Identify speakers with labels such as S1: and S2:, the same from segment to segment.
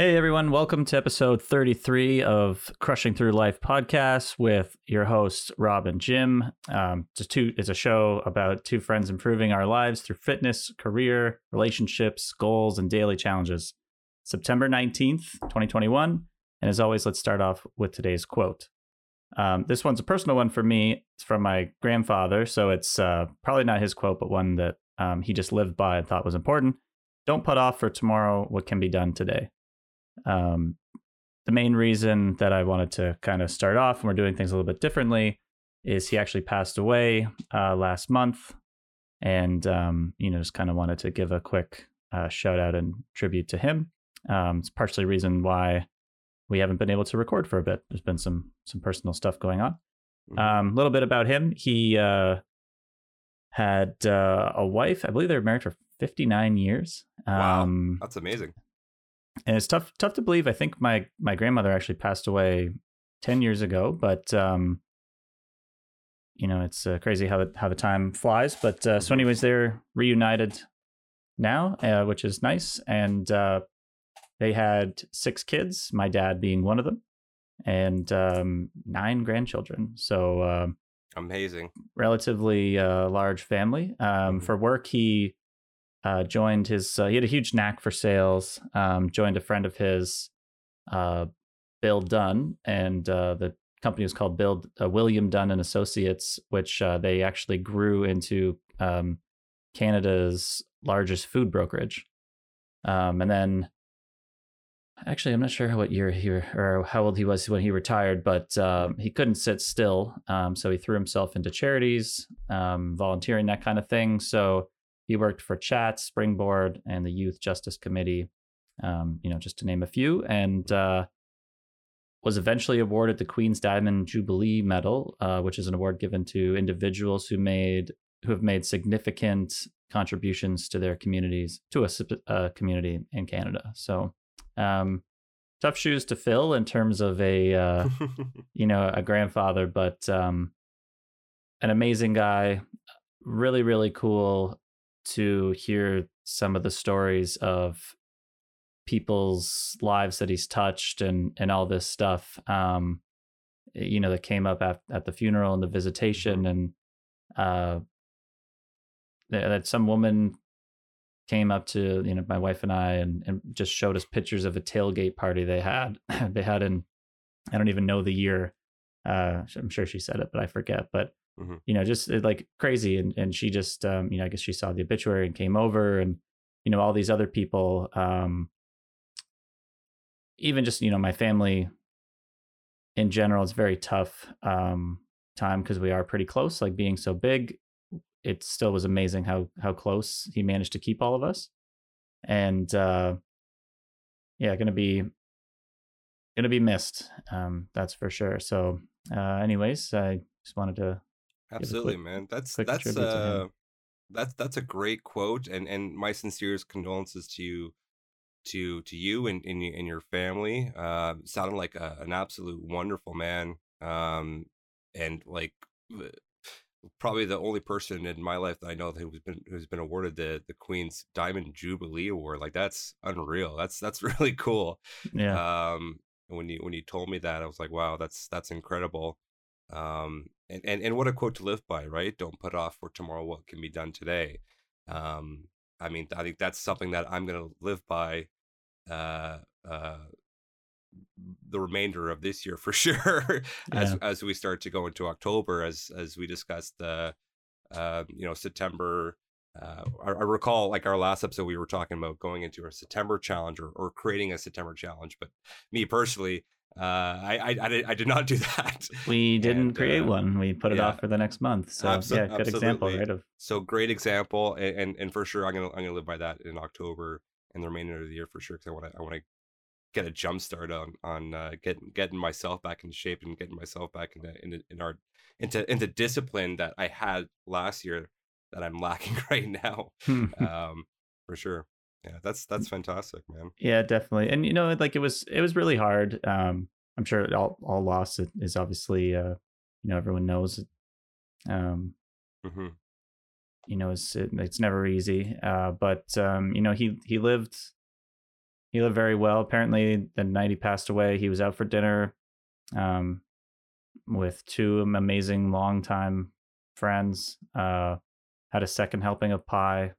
S1: Hey everyone, welcome to episode 33 of Crushing Through Life podcast with your hosts Rob and Jim. Um, just two it's a show about two friends improving our lives through fitness, career, relationships, goals, and daily challenges. September 19th, 2021. And as always, let's start off with today's quote. Um, this one's a personal one for me. It's from my grandfather, so it's uh, probably not his quote, but one that um, he just lived by and thought was important. Don't put off for tomorrow what can be done today. Um, the main reason that I wanted to kind of start off, and we're doing things a little bit differently, is he actually passed away uh, last month, and um, you know just kind of wanted to give a quick uh, shout out and tribute to him. Um, it's partially reason why we haven't been able to record for a bit. There's been some some personal stuff going on. A
S2: Mhm.
S1: um, little bit about him. He uh, had uh, a wife. I believe they were married for 59 years.
S2: Wow.
S1: Um,
S2: That's amazing.
S1: And it's tough tough to believe. I think my my grandmother actually passed away 10 years ago, but um, you know it's uh, crazy how the, how the time flies. But uh, so,
S2: Mhm.
S1: anyways, they're reunited now, uh, which is nice, and uh, they had six kids. My dad being one of them, and um, nine grandchildren. So. um
S2: Amazing.
S1: relatively uh, large family. Um,
S2: Mhm.
S1: For work, he uh, joined his. Uh, he had a huge knack for sales. Um, joined a friend of his, uh, Bill Dunn, and uh, the company was called Bill uh, William Dunn and Associates, which uh, they actually grew into um, Canada's largest food brokerage. Um, and then, actually, I'm not sure what year he or how old he was when he retired, but um, he couldn't sit still. Um, so he threw himself into charities, um, volunteering, that kind of thing. So he worked for Chat, Springboard, and the Youth Justice Committee, um, you know, just to name a few, and uh, was eventually awarded the Queen's Diamond Jubilee Medal, uh, which is an award given to individuals who made who have made significant contributions to their communities, to a, a community in Canada. So, um, tough shoes to fill in terms of a uh, you know a grandfather, but um, an amazing guy. Really, really cool to hear some of the stories of people's lives that he's touched and and all this stuff. Um, you know that came up at at the funeral and the visitation and uh that that some woman came up to you know my wife and I and, and just showed us pictures of a tailgate party they had they had in I don't even know the year uh I'm sure she said it but I forget but
S2: Mhm.
S1: you know just uh, like crazy and and she just um you know I guess she saw the obituary and came over and you know all these other people um even just you know my family in general it's very tough um time because we are pretty close like being so big it still was amazing how how close he managed to keep all of us and uh yeah gonna be gonna be missed um that's for sure so uh anyways i just wanted to
S2: Absolutely,
S1: quick-
S2: man. That's that's
S1: tribute to him.
S2: uh that's that's a great quote and and my sincerest condolences to you to to you and and, y- and your family. Uh sounded like a, an absolute wonderful man. Um and like probably the only person in my life that I know who's been who's been awarded the the Queen's Diamond Jubilee Award. Like that's unreal. That's that's really cool.
S1: yeah
S2: um when you when you told me that i was like wow that's that's incredible um and, and and what a quote to live by right don't put off for tomorrow what can be done today um i mean i think that's something that i'm going to live by uh uh the remainder of this year for sure as
S1: Yeah.
S2: as we start to go into october as as we discussed uh uh you know september uh, I, I recall like our last episode we were talking about going into a september challenge or, or creating a september challenge but me personally uh i i, I, did, I did not do that.
S1: We didn't
S2: And,
S1: create
S2: uh,
S1: one. We put it
S2: yeah.
S1: off for the next month. So
S2: Abso-
S1: yeah good example right of
S2: so great example and, and and for sure i'm gonna i'm gonna live by that in october and the remainder of the year for sure because i want to i want to get a jump start on on uh, getting getting myself back in shape and getting myself back into in, in our into into discipline that i had last year that i'm lacking right now. Um for sure yeah that's that's fantastic man
S1: yeah definitely and you know like it was it was really hard um i'm sure all all loss is- obviously uh you know everyone knows um
S2: hmm
S1: you know it's it, it's never easy uh but um you know he he lived he lived very well. Apparently, the night he passed away, he was out for dinner um, with two amazing longtime friends. Uh, had a second helping of pie.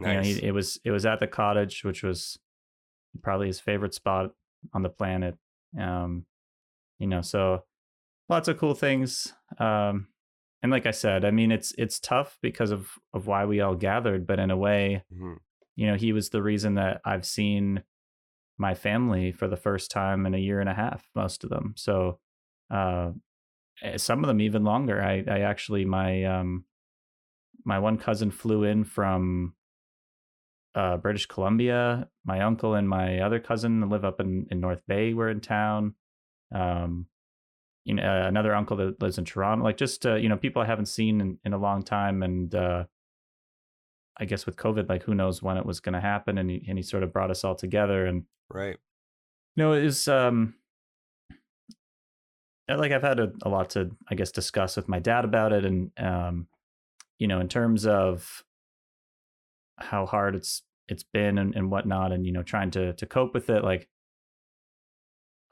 S2: Nice.
S1: You know, he, it was it was at the cottage, which was probably his favorite spot on the planet. Um, you know, so lots of cool things. Um, and like I said, I mean, it's it's tough because of of why we all gathered, but in a way,
S2: Mhm.
S1: you know, he was the reason that I've seen my family for the first time in a year and a half, most of them. So, uh, eh, some of them even longer. I, I actually, my, um, my one cousin flew in from, uh, British Columbia. My uncle and my other cousin live up in, in North Bay. We're in town. Um, you know, uh, another uncle that lives in Toronto, like just, uh, you know, people I haven't seen in, in a long time. And, uh, I guess with COVID, like who knows when it was going to happen, and he and he sort of brought us all together. And
S2: Right.
S1: you know, it was um, uh, like I've had a, a lot to, I guess, discuss with my dad about it, and um, you know, in terms of how hard it's it's been and, and whatnot, and you know, trying to to cope with it. Like,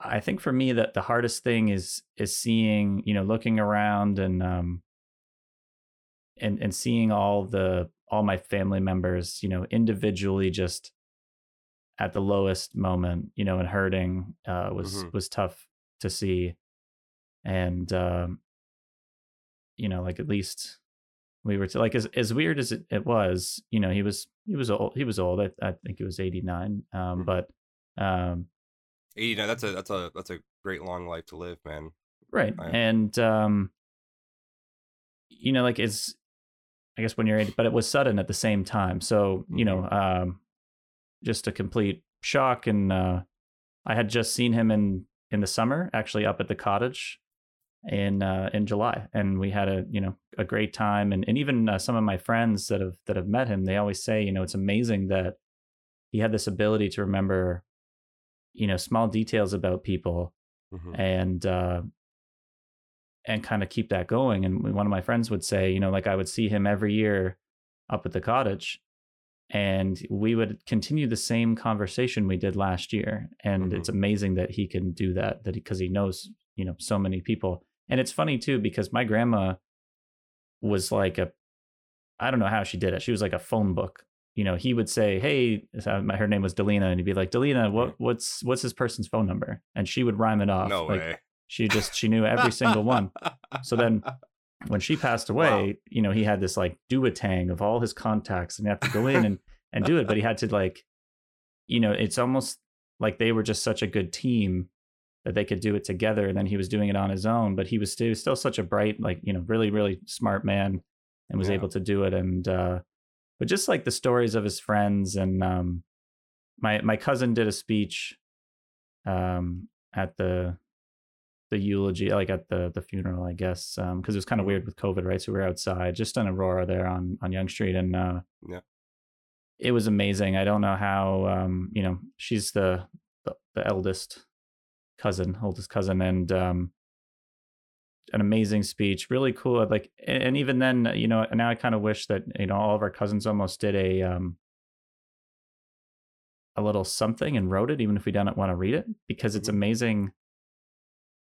S1: I think for me that the hardest thing is is seeing, you know, looking around and um, and and seeing all the all my family members, you know, individually just at the lowest moment, you know, and hurting uh, was
S2: Mhm.
S1: was tough to see, and um, you know, like at least we were to, like as as weird as it, it was, you know, he was he was old he was old. I, I think he was eighty nine, um,
S2: Mhm.
S1: but um,
S2: 89 that's a that's a that's a great long life to live, man.
S1: right
S2: I-
S1: and um, you know, like it's I guess when you're 80, but it was sudden at the same time. So you know, um, just a complete shock. And uh, I had just seen him in in the summer, actually up at the cottage in uh, in July, and we had a you know a great time. And and even uh, some of my friends that have that have met him, they always say you know it's amazing that he had this ability to remember you know small details about people
S2: Mhm.
S1: and uh and kind of keep that going and one of my friends would say you know like i would see him every year up at the cottage and we would continue the same conversation we did last year and it's amazing that he can do that that because he, knows you know so many people and it's funny too because my grandma was like a i don't know how she did it she was like a phone book you know he would say hey my- her name was delina and he'd be like delina what mm-hmm. what's what's this person's phone number and she would rhyme it off
S2: no
S1: like,
S2: way.
S1: she just she knew every single one So then when she passed away,
S2: Wow.
S1: you know, he had this like duotang of all his contacts and he had to go in and, and do it. But he had to like, you know, it's almost like they were just such a good team that they could do it together. And then he was doing it on his own, but he was still, still such a bright, like, you know, really, really smart man and was
S2: Yeah.
S1: able to do it. And, uh, but just like the stories of his friends and, um, my, my cousin did a speech, um, at the, the eulogy, like at the the funeral, I guess, Um, because it was kind of weird with COVID, right? So we were outside, just on Aurora there on on Yonge Street, and uh,
S2: Yeah.
S1: it was amazing. I don't know how, um, you know, she's the, the the eldest cousin, oldest cousin, and um, an amazing speech, really cool. Like, and, even then, you know, now I kind of wish that you know all of our cousins almost did a um a little something and wrote it, even if we don't want to read it, because it's
S2: Mhm.
S1: amazing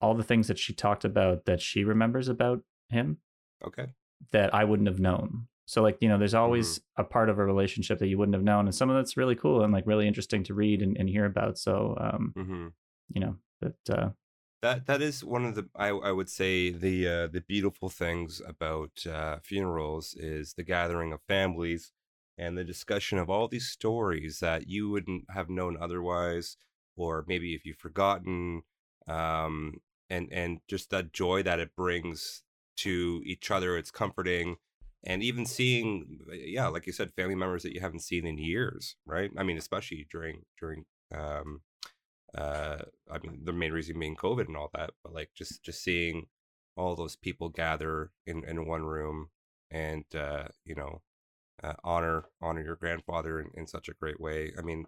S1: all the things that she talked about that she remembers about him
S2: okay.
S1: that I wouldn't have known. So like, you know, there's always
S2: Mm-hmm.
S1: a part of a relationship that you wouldn't have known. And some of that's really cool and like really interesting to read and, and hear about. So um,
S2: hmm
S1: you know, that uh
S2: That that is one of the I I would say the uh, the beautiful things about uh, funerals is the gathering of families and the discussion of all these stories that you wouldn't have known otherwise, or maybe if you've forgotten, um, and and just that joy that it brings to each other. It's comforting, and even seeing, yeah, like you said, family members that you haven't seen in years, right? I mean, especially during during um, uh i mean the main reason being covid and all that but like just just seeing all those people gather in in one room and uh you know uh, honor honor your grandfather in, in such a great way. I mean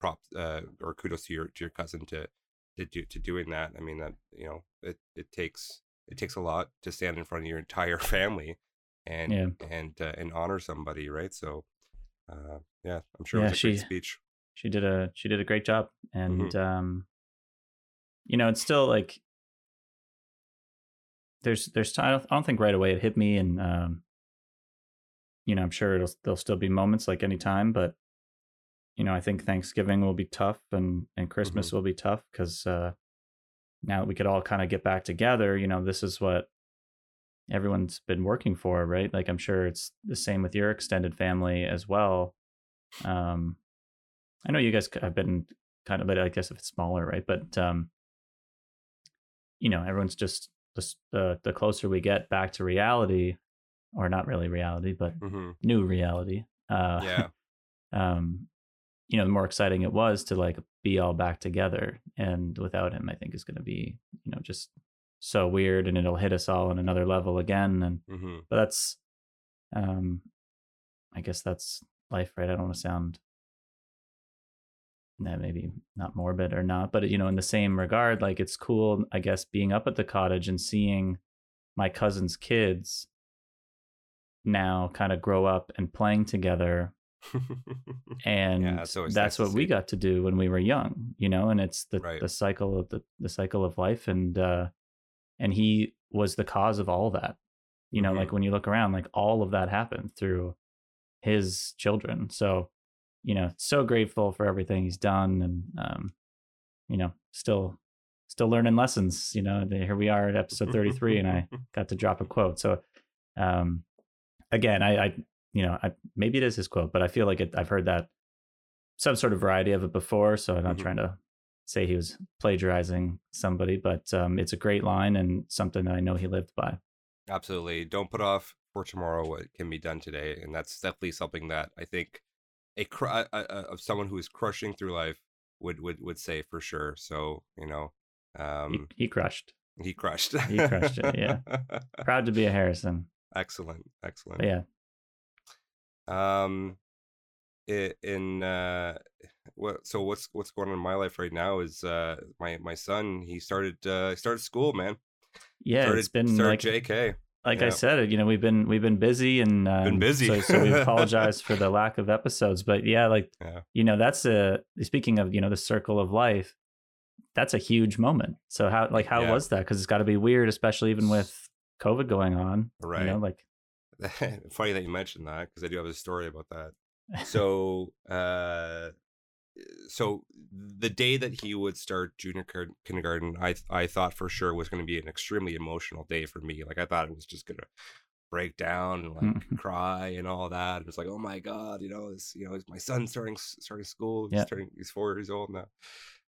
S2: props uh or kudos to your to your cousin to to do to doing that. I mean that you know it it takes it takes a lot to stand in front of your entire family and
S1: Yeah.
S2: and uh, and honor somebody right? So uh yeah i'm sure
S1: Yeah,
S2: it was a great speech
S1: she did a she did a great job, and
S2: Mhm.
S1: um, you know, it's still like there's there's I don't, I don't think right away it hit me, and um, you know, I'm sure it'll there'll still be moments like any time, but you know, I think Thanksgiving will be tough, and and Christmas will be tough because uh, now that we could all kind of get back together, you know, this is what everyone's been working for, right? Like I'm sure it's the same with your extended family as well. Um, I know you guys have been kind of, but I guess if it's smaller, right? But um, you know, everyone's just the the the closer we get back to reality, or not really reality, but
S2: hmm
S1: new reality. Uh,
S2: Yeah.
S1: um, you know, the more exciting it was to like be all back together. And without him, I think is going to be, you know, just so weird, and it'll hit us all on another level again. And
S2: hmm
S1: but that's, um, I guess that's life, right? I don't want to sound that maybe not morbid or not, but you know, in the same regard, like it's cool, I guess, being up at the cottage and seeing my cousin's kids now kind of grow up and playing together and
S2: it's always
S1: that's
S2: nice
S1: what we got to do when we were young you know and it's the
S2: Right.
S1: the cycle of the the cycle of life and uh and he was the cause of all that you know
S2: Mhm.
S1: like when you look around like all of that happened through his children so you know so grateful for everything he's done and um you know still still learning lessons you know here we are at episode 33 and i got to drop a quote so um again i i you know i maybe it is his quote but i feel like it, i've heard that some sort of variety of it before so i'm not
S2: Mhm.
S1: trying to say he was plagiarizing somebody but um it's a great line and something that i know he lived by
S2: Absolutely. Don't put off for tomorrow what can be done today, and that's definitely something that I think a, cr- a, a of someone who is crushing through life would would would say for sure. So you know,
S1: he,
S2: um,
S1: he crushed
S2: he crushed.
S1: He crushed it, yeah. proud to be a harrison
S2: excellent, excellent.
S1: but yeah
S2: Um, in uh, what? So what's what's going on in my life right now is uh my my son he started uh started school man
S1: yeah
S2: started,
S1: it's been like
S2: JK
S1: like I said, you know, we've been we've been busy and um,
S2: busy.
S1: So, so we apologize for the lack of episodes, but yeah, like
S2: Yeah.
S1: you know, that's a speaking of you know the circle of life. That's a huge moment. So how like how
S2: Yeah.
S1: was that? Because it's got to be weird, especially even with COVID going on.
S2: Right.
S1: You know, like
S2: Funny that you mentioned that because I do have a story about that. So, uh, so the day that he would start junior kin- kindergarten, I I thought for sure was going to be an extremely emotional day for me. Like I thought it was just going to break down and like
S1: Mhm.
S2: cry and all that. It was like, oh my god, you know, it's you know, it's my son starting starting school. He's
S1: Yeah.
S2: starting. He's four years old now.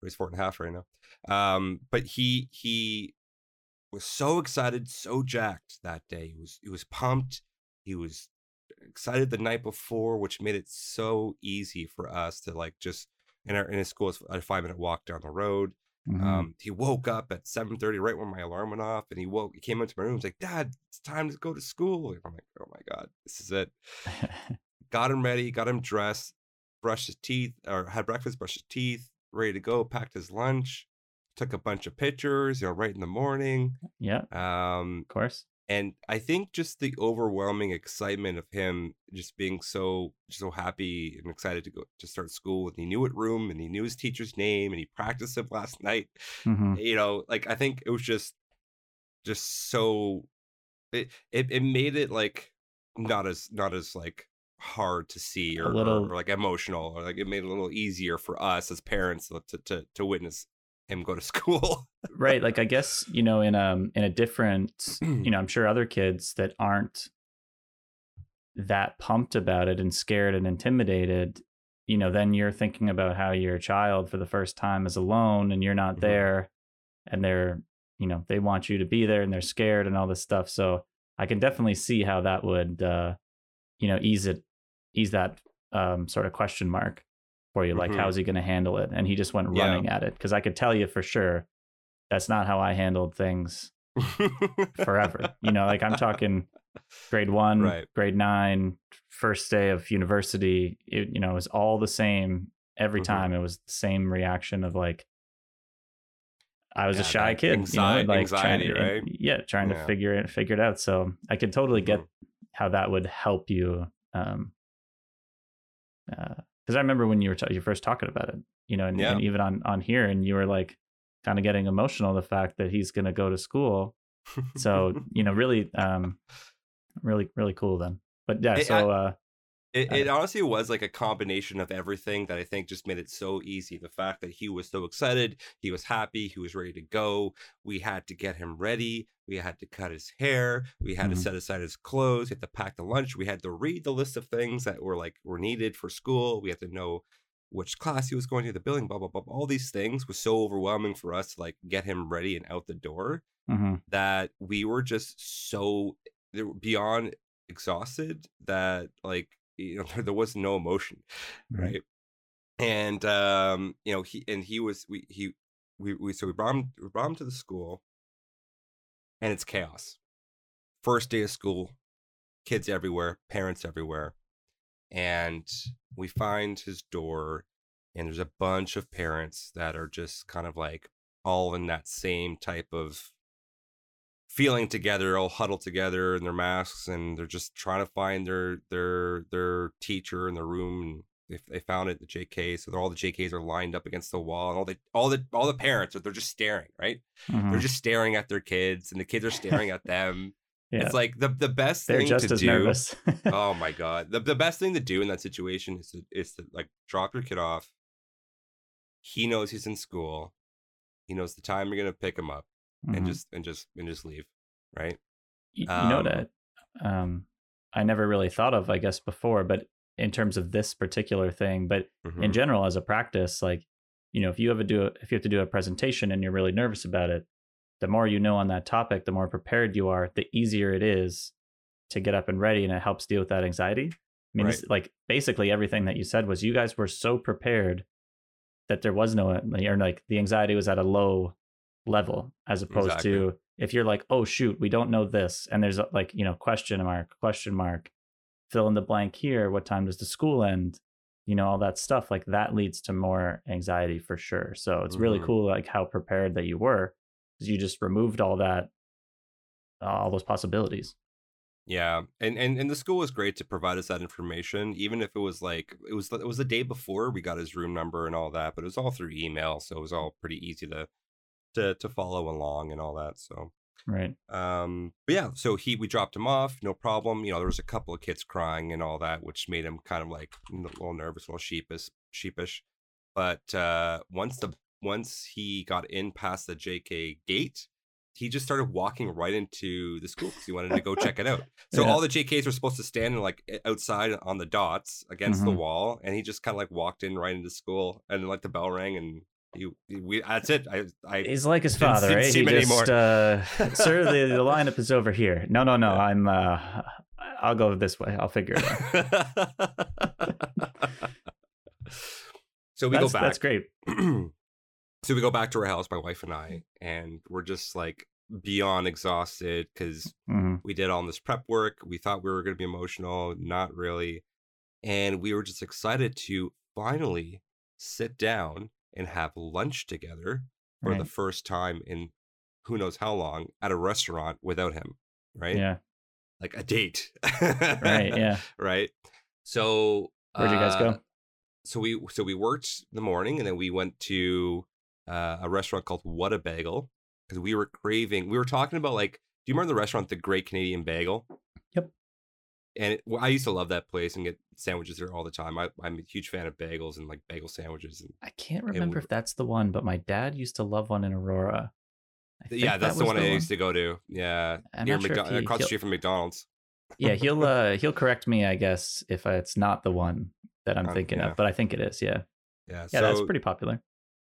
S2: He's four and a half right now. Um, but he he was so excited, so jacked that day. He was he was pumped. He was excited the night before, which made it so easy for us to like just in our in his school it's a five minute walk down the road.
S1: mhm.
S2: Um, he woke up at seven thirty right when my alarm went off, and he woke. He came into my room. He's like, "Dad, it's time to go to school." And I'm like, "Oh my god, this is it." Got him ready, got him dressed, brushed his teeth, or had breakfast, brushed his teeth, ready to go. Packed his lunch, took a bunch of pictures, you know, right in the morning.
S1: yeah,
S2: Um,
S1: of course.
S2: And I think just the overwhelming excitement of him just being so so happy and excited to go to start school, and he knew it room, and he knew his teacher's name, and he practiced it last night.
S1: hmm
S2: You know, like I think it was just just so it it, it made it like not as not as like hard to see or, or- or, like emotional or like it made it a little easier for us as parents to to to witness him go to school.
S1: right like i guess you know in um in a different you know i'm sure other kids that aren't that pumped about it and scared and intimidated you know then you're thinking about how your child for the first time is alone and you're not
S2: Mhm.
S1: there and they're you know they want you to be there and they're scared and all this stuff so i can definitely see how that would uh you know ease it ease that um sort of question mark for you like
S2: Mhm.
S1: how's he going to handle it and he just went
S2: Yeah.
S1: running at it because i could tell you for sure that's not how i handled things forever you know like i'm talking grade one
S2: Right.
S1: grade nine first day of university it, you know it was all the same every
S2: Mhm.
S1: time it was the same reaction of like i was a shy kid
S2: anxi-
S1: you know, like
S2: anxiety,
S1: trying,
S2: right?
S1: yeah trying
S2: Yeah.
S1: to figure it figure it out so i could totally get
S2: Mhm.
S1: how that would help you um uh because I remember when you were t- you first talking about it, you know, and,
S2: Yeah.
S1: and even on on here, and you were like kind of getting emotional the fact that he's going to go to school. So you know, really, um, really, really cool then. But yeah, so uh,
S2: It, it honestly was like a combination of everything that I think just made it so easy. The fact that he was so excited, he was happy, he was ready to go. We had to get him ready. We had to cut his hair. We had
S1: Mhm.
S2: to set aside his clothes. We had to pack the lunch. We had to read the list of things that were like were needed for school. We had to know which class he was going to, the building, blah blah blah. All these things was so overwhelming for us to like get him ready and out the door
S1: mhm,
S2: that we were just so beyond exhausted that like you know there was no emotion
S1: right.
S2: right and um you know he and he was we he we, we so we brought him we brought him to the school and it's chaos first day of school kids everywhere parents everywhere and we find his door and there's a bunch of parents that are just kind of like all in that same type of feeling together all huddled together in their masks and they're just trying to find their their their teacher in the room and they, they found it the jk so they're, all the jks are lined up against the wall and all the all the all the parents are they're just staring right?
S1: Mhm.
S2: they're just staring at their kids and the kids are staring at them.
S1: Yeah,
S2: it's like the the best
S1: they're
S2: thing
S1: just
S2: to
S1: as
S2: do
S1: nervous.
S2: oh my god. The, the best thing to do in that situation is to is to like drop your kid off. He knows he's in school. He knows the time you're gonna pick him up and
S1: Mhm.
S2: just and just and just leave right
S1: Y- you know
S2: um,
S1: that um, I never really thought of, I guess, before, but in terms of this particular thing, but in
S2: Mhm.
S1: general as a practice, like you know, if you have to do a, if you have to do a presentation and you're really nervous about it, the more you know on that topic, the more prepared you are, the easier it is to get up and ready, and it helps deal with that anxiety. I mean, this, like basically everything that you said was you guys were so prepared that there was no or like the anxiety was at a low level as opposed
S2: Exactly.
S1: to if you're like oh shoot we don't know this and there's a, like you know question mark question mark fill in the blank here what time does the school end you know all that stuff like that leads to more anxiety for sure so it's really
S2: Mhm.
S1: cool like how prepared that you were because you just removed all that all those possibilities
S2: Yeah, and, and and the school was great to provide us that information, even if it was like it was it was the day before we got his room number and all that, but it was all through email, so it was all pretty easy to to to follow along and all that. So
S1: right
S2: um, but yeah, so he we dropped him off, no problem. You know, there was a couple of kids crying and all that, which made him kind of like a little nervous, a little sheepish, sheepish. But uh, once the once he got in past the JK gate, he just started walking right into the school because he wanted to go check it out. So
S1: Yeah.
S2: all the JKs were supposed to stand like outside on the dots against the
S1: Mhm.
S2: wall, and he just kind of like walked in right into school, and like the bell rang, and he, we that's it. I I
S1: he's like his
S2: Didn't-
S1: father
S2: didn't see
S1: he
S2: him
S1: just uh sir the, the lineup is over here no no no i'm uh i'll go this way i'll figure it out
S2: so we
S1: that's,
S2: go back.
S1: that's great
S2: so we go back to our house, my wife and I, and we're just like beyond exhausted because
S1: Mhm.
S2: we did all this prep work. We thought we were going to be emotional, not really. And we were just excited to finally sit down and have lunch together for the first time in who knows how long at a restaurant without him, right?
S1: yeah
S2: Like a date.
S1: right yeah
S2: right? So
S1: Where'd you guys go?
S2: uh, So we so we worked in the morning, and then we went to uh, a restaurant called What a Bagel because we were craving. We were talking about like, do you remember the restaurant, the Great Canadian Bagel? And it, well, I used to love that place and get sandwiches there all the time. I, I'm a huge fan of bagels and like bagel sandwiches. And
S1: i can't
S2: we
S1: remember
S2: were-
S1: if that's the one but my dad used to love one in aurora
S2: yeah, that's
S1: that
S2: the one I used to go to. Yeah,
S1: I'm
S2: near
S1: sure if he-
S2: across the street from McDonald's.
S1: yeah he'll uh he'll correct me i guess if it's not the one that i'm
S2: Um,
S1: thinking
S2: yeah.
S1: of but i think it is yeah
S2: Yeah,
S1: yeah
S2: so,
S1: that's pretty popular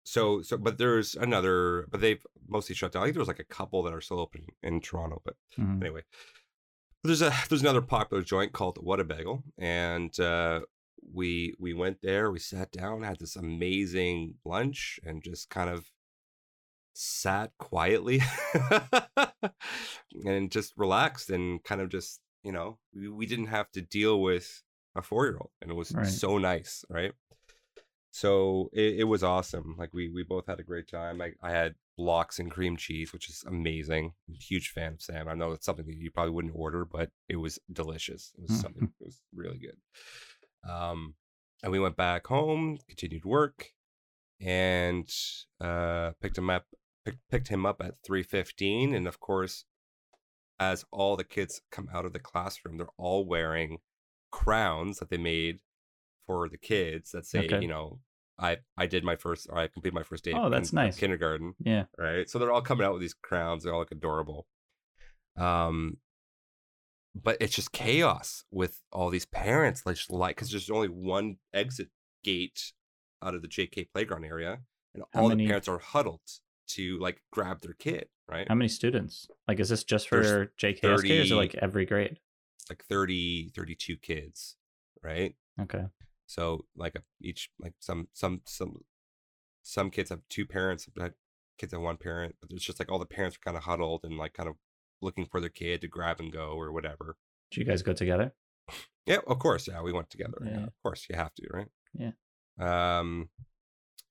S2: So, so, but there's another, but they've mostly shut down. I think there was like a couple that are still open in Toronto, but
S1: Mhm.
S2: anyway, there's a there's another popular joint called What a Bagel, and uh, we we went there. We sat down, had this amazing lunch, and just kind of sat quietly and just relaxed and kind of just you know we, we didn't have to deal with a four year old, and it was
S1: Right.
S2: so nice, right? So it, it was awesome. Like we we both had a great time. I, I had lox and cream cheese, which is amazing. I'm a huge fan of Sam. I know it's something that you probably wouldn't order, but it was delicious. It was something. It was really good. Um, and we went back home, continued work, and uh, picked him up. Pick, picked him up at three fifteen, and of course, as all the kids come out of the classroom, they're all wearing crowns that they made for the kids that say,
S1: Okay.
S2: you know, I I did my first, or I completed my first day.
S1: Oh, that's
S2: of
S1: nice.
S2: Kindergarten,
S1: Yeah.
S2: right? So they're all coming out with these crowns. They all look adorable. Um, but it's just chaos with all these parents, like, like, because there's only one exit gate out of the JK playground area, and
S1: How
S2: all
S1: many-
S2: the parents are huddled to like grab their kid, right?
S1: How many students? Like, is this just for
S2: There's
S1: JKSK or is it like every grade?
S2: like 30, 32 kids, right?
S1: Okay.
S2: So like a, each like some some some some kids have two parents, but kids have one parent. But it's just like all the parents are kind of huddled and like kind of looking for their kid to grab and go or whatever.
S1: Did you guys go together?
S2: Yeah, of course. Yeah, we went together. Yeah,
S1: Yeah.
S2: of course, you have to, right?
S1: Yeah.
S2: Um,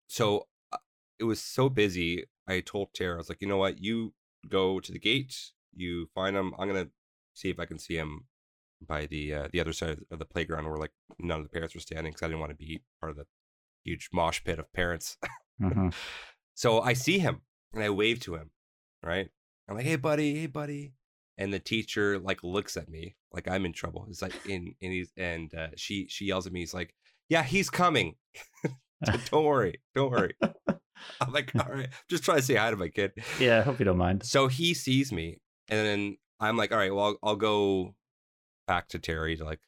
S2: so uh, it was so busy. I told Tara, I was like, you know what? You go to the gate. You find him. I'm gonna see if I can see him by the uh, the other side of the playground where like none of the parents were standing because I didn't want to be part of the huge mosh pit of parents.
S1: hmm
S2: So I see him and I wave to him, right? I'm like, hey buddy, hey buddy. And the teacher like looks at me like I'm in trouble. It's like in and he's and uh, she she yells at me, he's like, Yeah, he's coming. don't worry, don't worry. I'm like, all right, just try to say hi to my kid.
S1: Yeah, I hope you don't mind.
S2: So he sees me, and then I'm like, all right, well, I'll, I'll go back to Terry to like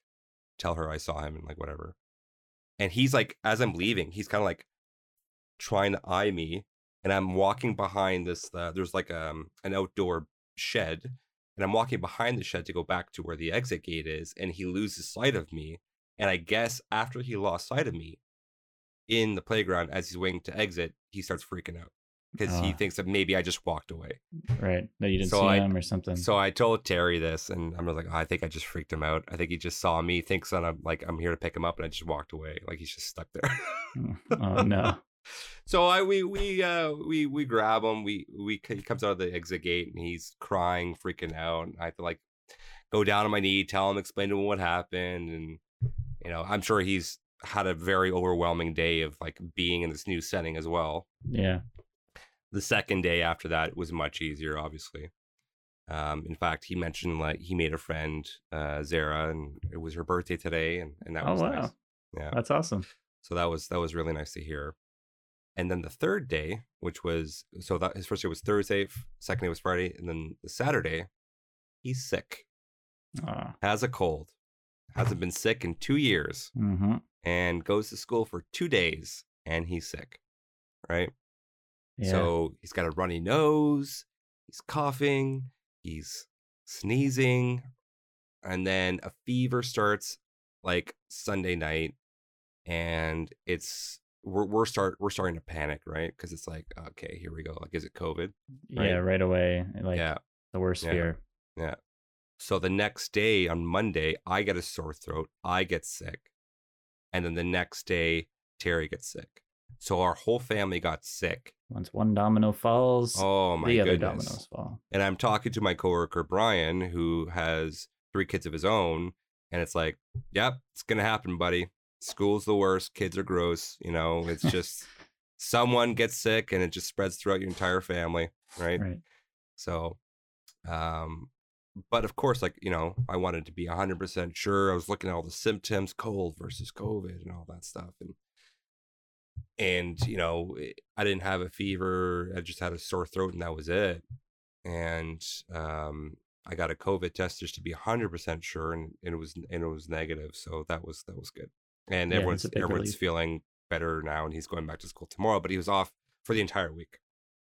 S2: tell her I saw him and like whatever. And he's like, as I'm leaving, he's kind of like trying to eye me, and I'm walking behind this. Uh, there's like um an outdoor shed, and I'm walking behind the shed to go back to where the exit gate is, and he loses sight of me. And I guess after he lost sight of me in the playground as he's waiting to exit, he starts freaking out because he
S1: Ah.
S2: thinks that maybe I just walked away.
S1: Right. No, you didn't
S2: So
S1: see
S2: I-
S1: him or something.
S2: So I told Terry this, and I'm like, oh, I think I just freaked him out. I think he just saw me, thinks that I'm like I'm here to pick him up, and I just walked away, like he's just stuck there.
S1: oh no.
S2: So I we we uh we we grab him. We we he comes out of the exit gate and he's crying, freaking out. And I have to like go down on my knee, tell him, explain to him what happened, and you know I'm sure he's had a very overwhelming day of like being in this new setting as well.
S1: Yeah.
S2: The second day after that was much easier, obviously. Um, in fact, he mentioned like he made a friend, uh, Zara, and it was her birthday today, and, and that
S1: Oh
S2: was
S1: wow.
S2: nice. Yeah.
S1: That's awesome.
S2: So that was that was really nice to hear. And then the third day, which was so that his first day was Thursday, second day was Friday, and then the Saturday, he's sick,
S1: Oh.
S2: has a cold, hasn't been sick in two years,
S1: hmm
S2: and goes to school for two days, and he's sick, right?
S1: Yeah.
S2: So he's got a runny nose, he's coughing, he's sneezing, and then a fever starts like Sunday night, and it's we're we're start we're starting to panic, right? Because it's like, okay, here we go. Like, is it COVID?
S1: yeah, right away. Eh, like
S2: yeah.
S1: the worst
S2: Yeah.
S1: fear. Yeah.
S2: So the next day on Monday, I get a sore throat, I get sick, and then the next day, Terry gets sick. So our whole family got sick.
S1: Once one domino falls,
S2: Oh my
S1: the other dominoes fall.
S2: and I'm talking to my coworker Brian, who has three kids of his own, and it's like, yep, it's gonna happen, buddy. School's the worst. Kids are gross. You know, it's just someone gets sick, and it just spreads throughout your entire family, right?
S1: Right.
S2: So, um, but of course, like you know, I wanted to be 100 percent sure. I was looking at all the symptoms, cold versus COVID, and all that stuff, and and you know, I didn't have a fever. I just had a sore throat, and that was it. And um, I got a COVID test just to be 100 percent sure, and, and it was and it was negative. So that was that was good. And
S1: Yeah,
S2: everyone's everyone's
S1: relief.
S2: feeling better now, and he's going back to school tomorrow. But he was off for the entire week.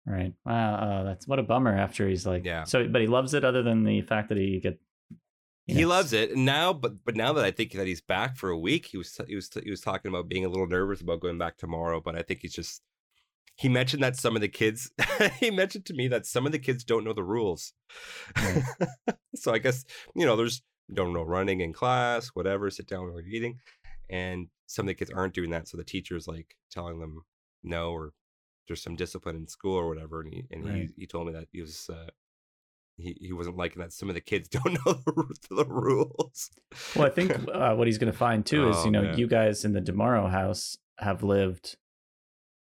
S1: Right. Wow. Oh, that's what a bummer. After he's like,
S2: Yeah.
S1: So, but he loves it. Other than the fact that he get, you
S2: he loves it now but but now that i think that he's back for a week he was he was he was talking about being a little nervous about going back tomorrow but i think he's just he mentioned that some of the kids he mentioned to me that some of the kids don't know the rules
S1: Right.
S2: so i guess you know there's don't know running in class whatever sit down while you're eating and some of the kids aren't doing that so the teacher's like telling them no or there's some discipline in school or whatever and he and
S1: Right.
S2: he, he told me that he was uh he, he wasn't liking that some of the kids don't know the, the rules.
S1: Well, I think uh, what he's going to find too is,
S2: Oh,
S1: you know,
S2: man.
S1: you guys in the Demaro house have lived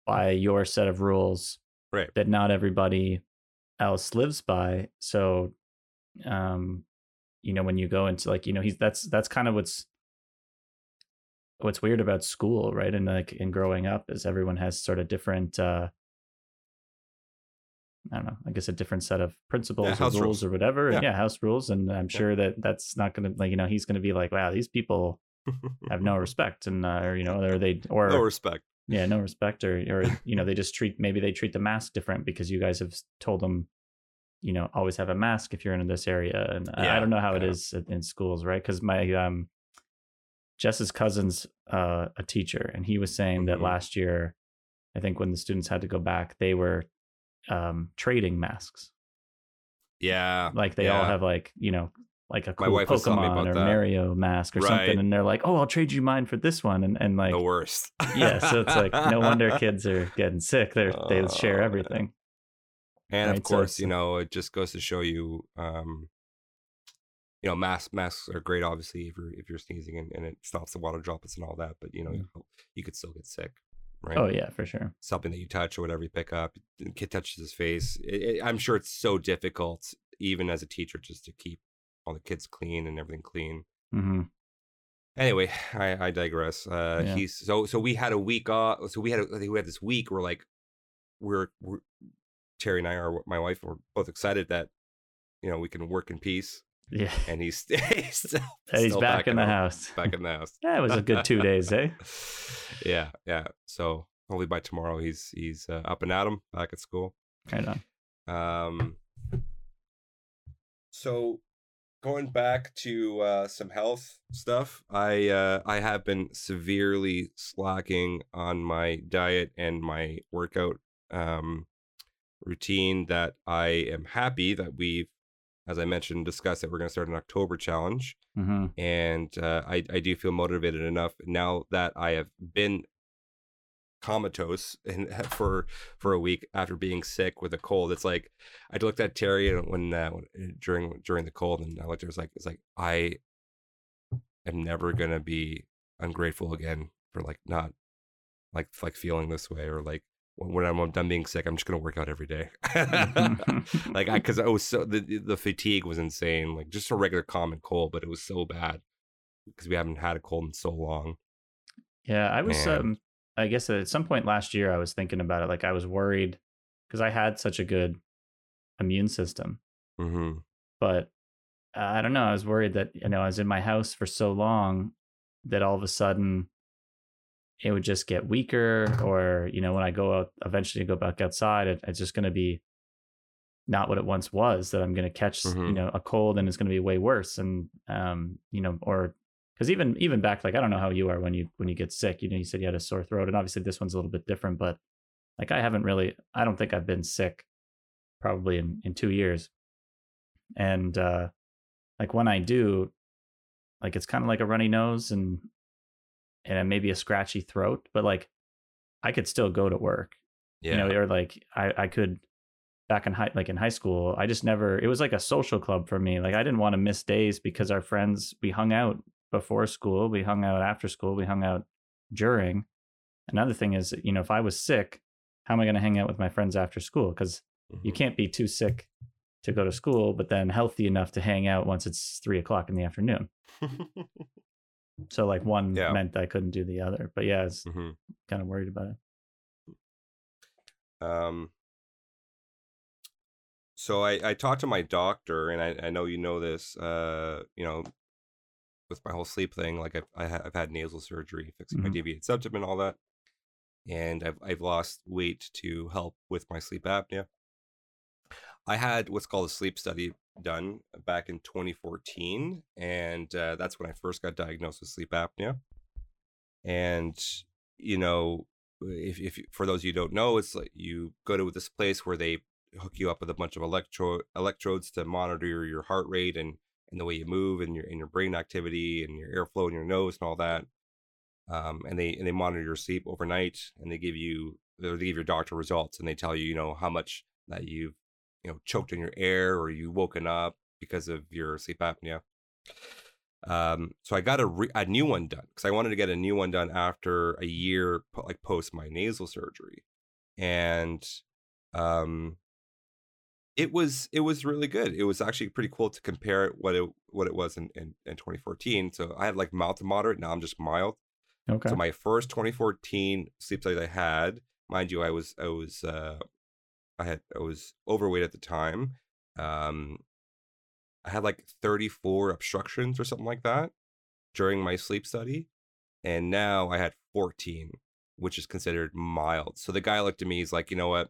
S1: by your set of rules
S2: Right.
S1: that not everybody else lives by. So, um, you know, when you go into like, you know, he's that's that's kind of what's what's weird about school, right? And like in growing up is everyone has sort of different uh I don't know, I guess a different set of principles or rules,
S2: rules.
S1: or whatever. And
S2: Yeah.
S1: yeah, house rules. And I'm
S2: Yeah.
S1: sure that that's not going to like, you know, he's going to be like, wow, these people have no respect and, uh, or, you know, or they, or,
S2: no respect.
S1: yeah, no respect or, or, you know, they just treat, maybe they treat the mask different because you guys have told them, you know, always have a mask if you're in this area. And I- I don't know how it
S2: yeah.
S1: is in- in schools, right? Cause my, um, Jess's cousin's uh, a teacher, and he was saying that
S2: Mhm.
S1: last year, I think when the students had to go back, they were um, trading masks.
S2: Yeah.
S1: Like they all have like you know like a cool
S2: wife was telling me
S1: Pokemon or
S2: that.
S1: Mario mask or
S2: Right.
S1: something, and they're like, "Oh, I'll trade you mine for this one," and and like
S2: the worst.
S1: yeah, so it's like no wonder kids are getting sick. They they share
S2: Oh,
S1: everything.
S2: And
S1: Right,
S2: of course,
S1: it's-
S2: you know, it just goes to show you, um, you know, masks masks are great, obviously, if you're if you're sneezing and, and it stops the water droplets and all that. But you know,
S1: Mm.
S2: you could still get sick, right?
S1: Oh yeah, for sure.
S2: Something that you touch or whatever you pick up, the kid touches his face. It, it, I'm sure it's so difficult, even as a teacher, just to keep all the kids clean and everything clean.
S1: hmm
S2: Anyway, I, I digress. Uh,
S1: Yeah.
S2: he's so so we had a week off. So we had a, we had this week. We're like, we're, we're Terry and I are my wife. We're both excited that you know we can work in peace,
S1: Yeah,
S2: and he's he's still,
S1: And he's
S2: still
S1: back in the
S2: home-
S1: house.
S2: Back in the house.
S1: Yeah, it was a good two days, eh?
S2: yeah, yeah. So hopefully by tomorrow he's he's uh, up and at him, back at school.
S1: Right on.
S2: Um, so going back to uh, some health stuff, I uh, I have been severely slacking on my diet and my workout um, routine. That I am happy that we've, as I mentioned, discussed that we're going to start an October challenge
S1: hmm
S2: and uh, I I do feel motivated enough now that I have been comatose and for for a week after being sick with a cold. It's like I looked at Terry and when, uh, when during during the cold, and I looked at her. It's like it's like I am never gonna be ungrateful again for like not like like feeling this way or like when I'm done being sick, I'm just gonna work out every day. like I because I was so the the fatigue was insane. Like just a regular common cold, but it was so bad because we haven't had a cold in so long.
S1: Yeah, I was.
S2: Man.
S1: Um, I guess at some point last year, I was thinking about it. Like I was worried because I had such a good immune system,
S2: hmm
S1: but uh, I don't know. I was worried that you know I was in my house for so long that all of a sudden it would just get weaker, or you know when I go out eventually go back outside, it, it's just going to be not what it once was. That I'm going to catch you
S2: Mhm.
S1: know a cold and it's going to be way worse, and um you know or because even even back like I don't know how you are when you when you get sick. You know, you said you had a sore throat, and obviously this one's a little bit different, but like I haven't really. I don't think I've been sick probably in in two years, and uh like when I do, like it's kind of like a runny nose and and maybe a scratchy throat, but like I could still go to work
S2: Yeah.
S1: you know or like i i could back in high like in high school i just never it was like a social club for me like i didn't want to miss days because our friends we hung out before school we hung out after school we hung out during another thing is you know if i was sick how am i going to hang out with my friends after school because you
S2: Mhm.
S1: can't be too sick to go to school but then healthy enough to hang out once it's three o'clock in the afternoon so like one
S2: Yeah.
S1: meant i couldn't do the other but yeah i was
S2: Mhm.
S1: kind of worried about it
S2: Um, so I, I talked to my doctor, and I, I know you know this. Uh, you know, with my whole sleep thing, like I've I ha- I've had nasal surgery, fixing my
S1: Mhm.
S2: deviated septum and all that, and I've I've lost weight to help with my sleep apnea. I had what's called a sleep study done back in 2014, and uh, that's when I first got diagnosed with sleep apnea. And you know, if if for those you don't know, it's like you go to this place where they hook you up with a bunch of electro electrodes to monitor your, your heart rate and and the way you move and your and your brain activity and your airflow in your nose and all that. Um, and they and they monitor your sleep overnight and they give you they give your doctor results and they tell you you know how much that you've you know choked on your air or you woken up because of your sleep apnea. Um, so I got a, re- a new one done because I wanted to get a new one done after a year, like post my nasal surgery, and um, it was it was really good. It was actually pretty cool to compare it what it what it was in in, in 2014. So I had like mild to moderate. Now I'm just mild.
S1: Okay.
S2: So my first 2014 sleep study I had, mind you, I was I was uh, I had I was overweight at the time. Um, I had like 34 obstructions or something like that during my sleep study. And now I had 14, which is considered mild. So the guy looked at me, he's like, you know what?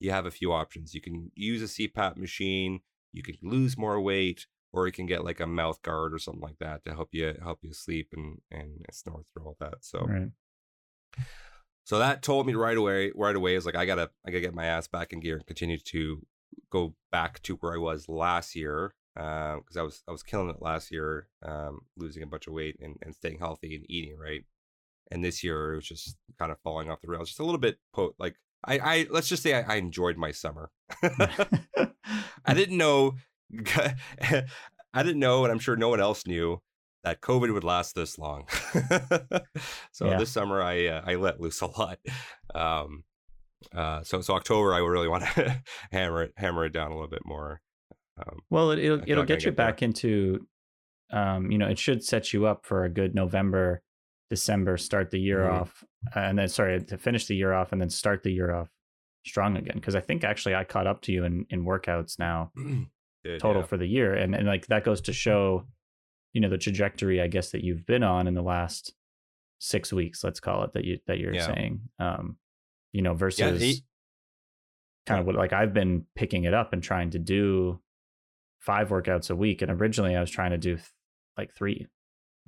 S2: You have a few options. You can use a CPAP machine, you can lose more weight, or you can get like a mouth guard or something like that to help you help you sleep and and snore through all that. So
S1: right.
S2: So that told me right away right away is like I gotta I gotta get my ass back in gear and continue to go back to where I was last year because um, I was I was killing it last year, um, losing a bunch of weight and, and staying healthy and eating right. And this year it was just kind of falling off the rails, just a little bit. Po- like I, I let's just say I, I enjoyed my summer. I didn't know, I didn't know, and I'm sure no one else knew that COVID would last this long. so yeah. this summer I uh, I let loose a lot. Um, uh, so so October I really want to hammer it hammer it down a little bit more.
S1: Um, well, it, will it'll get you get back into, um, you know, it should set you up for a good November, December, start the year mm-hmm. off, and then sorry to finish the year off, and then start the year off strong again. Because I think actually I caught up to you in in workouts now, Did, total yeah. for the year, and and like that goes to show, you know, the trajectory I guess that you've been on in the last six weeks, let's call it that you that you're yeah. saying, um, you know, versus. Yeah, he- kind of what like I've been picking it up and trying to do five workouts a week, and originally I was trying to do th- like three.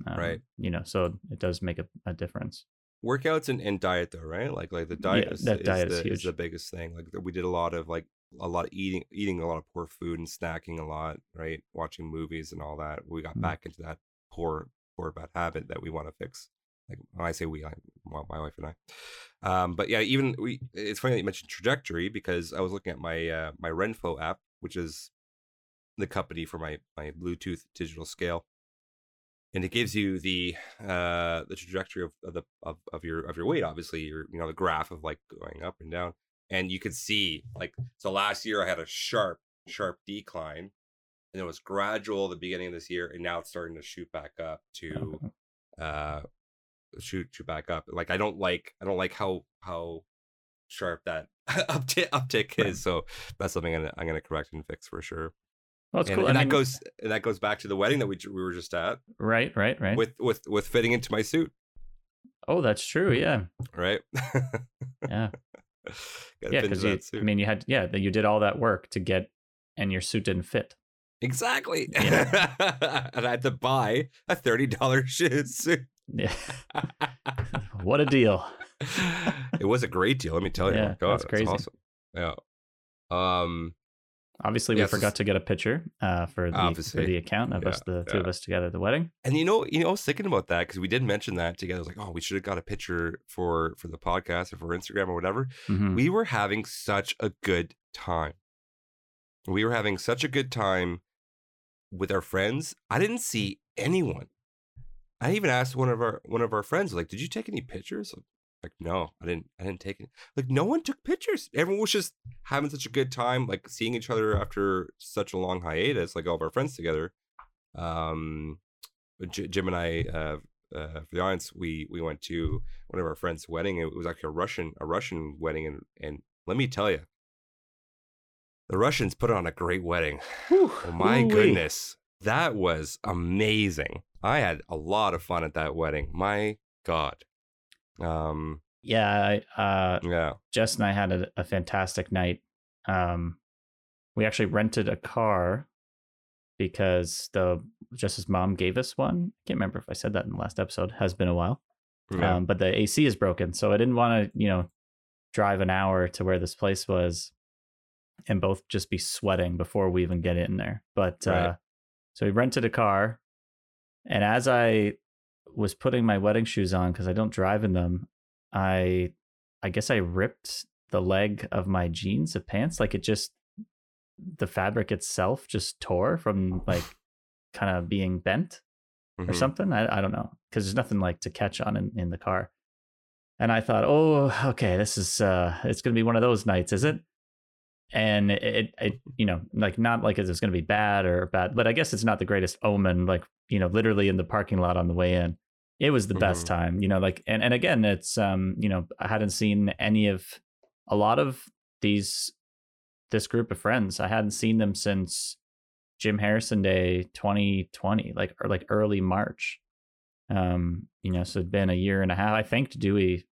S2: Um, right.
S1: You know, so it does make a, a difference.
S2: Workouts and, and diet though, right? Like like the diet, yeah, is,
S1: that
S2: is
S1: diet
S2: the,
S1: is, huge.
S2: is the biggest thing. Like we did a lot of like a lot of eating eating a lot of poor food and snacking a lot, right? Watching movies and all that. We got mm-hmm. back into that poor poor bad habit that we want to fix. Like when I say we, I, well, my wife and I. Um, but yeah, even we. It's funny that you mentioned trajectory because I was looking at my uh, my Renpho app, which is the company for my my Bluetooth digital scale, and it gives you the uh the trajectory of, of the of, of your of your weight. Obviously, your you know the graph of like going up and down, and you could see like so. Last year I had a sharp sharp decline, and it was gradual at the beginning of this year, and now it's starting to shoot back up to uh shoot shoot back up. Like I don't like I don't like how how sharp that uptick uptick is. So that's something I'm gonna, I'm gonna correct and fix for sure.
S1: Well, that's
S2: and,
S1: cool.
S2: And I that goes and that goes back to the wedding that we we were just at.
S1: Right, right, right.
S2: With with with fitting into my suit.
S1: Oh, that's true. Yeah.
S2: Right.
S1: yeah. yeah, because you. I mean, you had yeah, you did all that work to get, and your suit didn't fit.
S2: Exactly. Yeah. and I had to buy a thirty dollars suit.
S1: Yeah. what a deal.
S2: it was a great deal. Let me tell you.
S1: Yeah, God, that's crazy.
S2: Awesome. Yeah. Um.
S1: Obviously, we yes. forgot to get a picture uh, for the for the account of yeah, us, the two yeah. of us together at the wedding.
S2: And you know, you know, I was thinking about that because we did mention that together. I was like, oh, we should have got a picture for for the podcast or for Instagram or whatever. Mm-hmm. We were having such a good time. We were having such a good time with our friends. I didn't see anyone. I even asked one of our one of our friends, like, "Did you take any pictures?" Like, no, I didn't. I didn't take it. Like, no one took pictures. Everyone was just having such a good time, like seeing each other after such a long hiatus, like all of our friends together. Um, J- Jim and I, uh, uh, for the audience, we we went to one of our friends' wedding. It was actually a Russian a Russian wedding, and and let me tell you, the Russians put on a great wedding. Whew, oh my ooh-wee. goodness, that was amazing. I had a lot of fun at that wedding. My God. Um,
S1: yeah, uh,
S2: yeah.
S1: Jess and I had a, a fantastic night. Um, we actually rented a car because the Jess's mom gave us one. I can't remember if I said that in the last episode. Has been a while. Yeah. Um, but the AC is broken, so I didn't want to, you know, drive an hour to where this place was, and both just be sweating before we even get in there. But right. uh, so we rented a car, and as I was putting my wedding shoes on because I don't drive in them, I I guess I ripped the leg of my jeans of pants. Like it just the fabric itself just tore from like kind of being bent or
S2: Mhm.
S1: something. I, I don't know because there's nothing like to catch on in, in the car. And I thought, oh, okay, this is uh, it's gonna be one of those nights, is it? And it, it, you know, like not like it's gonna be bad or bad, but I guess it's not the greatest omen. Like you know, literally in the parking lot on the way in, it was the best
S2: Mhm.
S1: time. You know, like and and again, it's um, you know, I hadn't seen any of a lot of these this group of friends. I hadn't seen them since Jim Harrison Day 2020, like or like early March. Um, you know, so it'd been a year and a half. I thanked Dewey,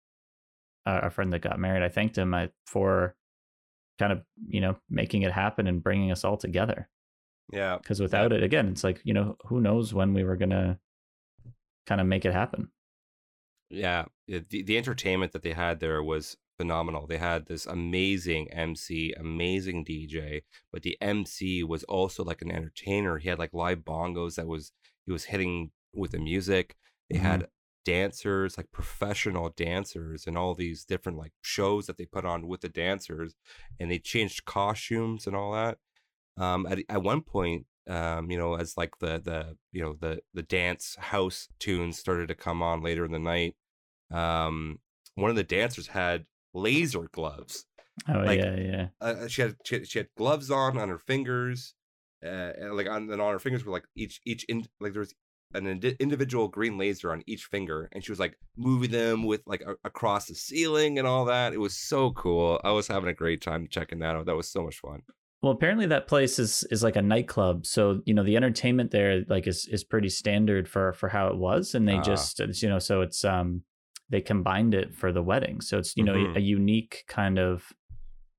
S1: uh, a friend that got married. I thanked him I, for kind of you know making it happen and bringing us all together.
S2: Yeah.
S1: Because without it, again, it's like you know who knows when we were gonna kind of make it happen.
S2: Yeah, the the entertainment that they had there was phenomenal. They had this amazing MC, amazing DJ, but the MC was also like an entertainer. He had like live bongos that was he was hitting with the music. They had dancers, like professional dancers, and all these different like shows that they put on with the dancers, and they changed costumes and all that. Um, at at one point, um, you know, as like the the you know the the dance house tunes started to come on later in the night, um, one of the dancers had laser gloves.
S1: Oh
S2: Like-
S1: yeah, yeah.
S2: Uh, she had she, had- she had gloves on on her fingers, uh, and like on and on her fingers were like each each in like there was an indi- individual green laser on each finger, and she was like moving them with like a- across the ceiling and all that. It was so cool. I was having a great time checking that out. That was so much fun.
S1: Well, apparently that place is is like a nightclub, so you know the entertainment there like is is pretty standard for for how it was, and they
S2: Ah.
S1: just you know so it's um they combined it for the wedding, so it's you know
S2: Mhm.
S1: a unique kind of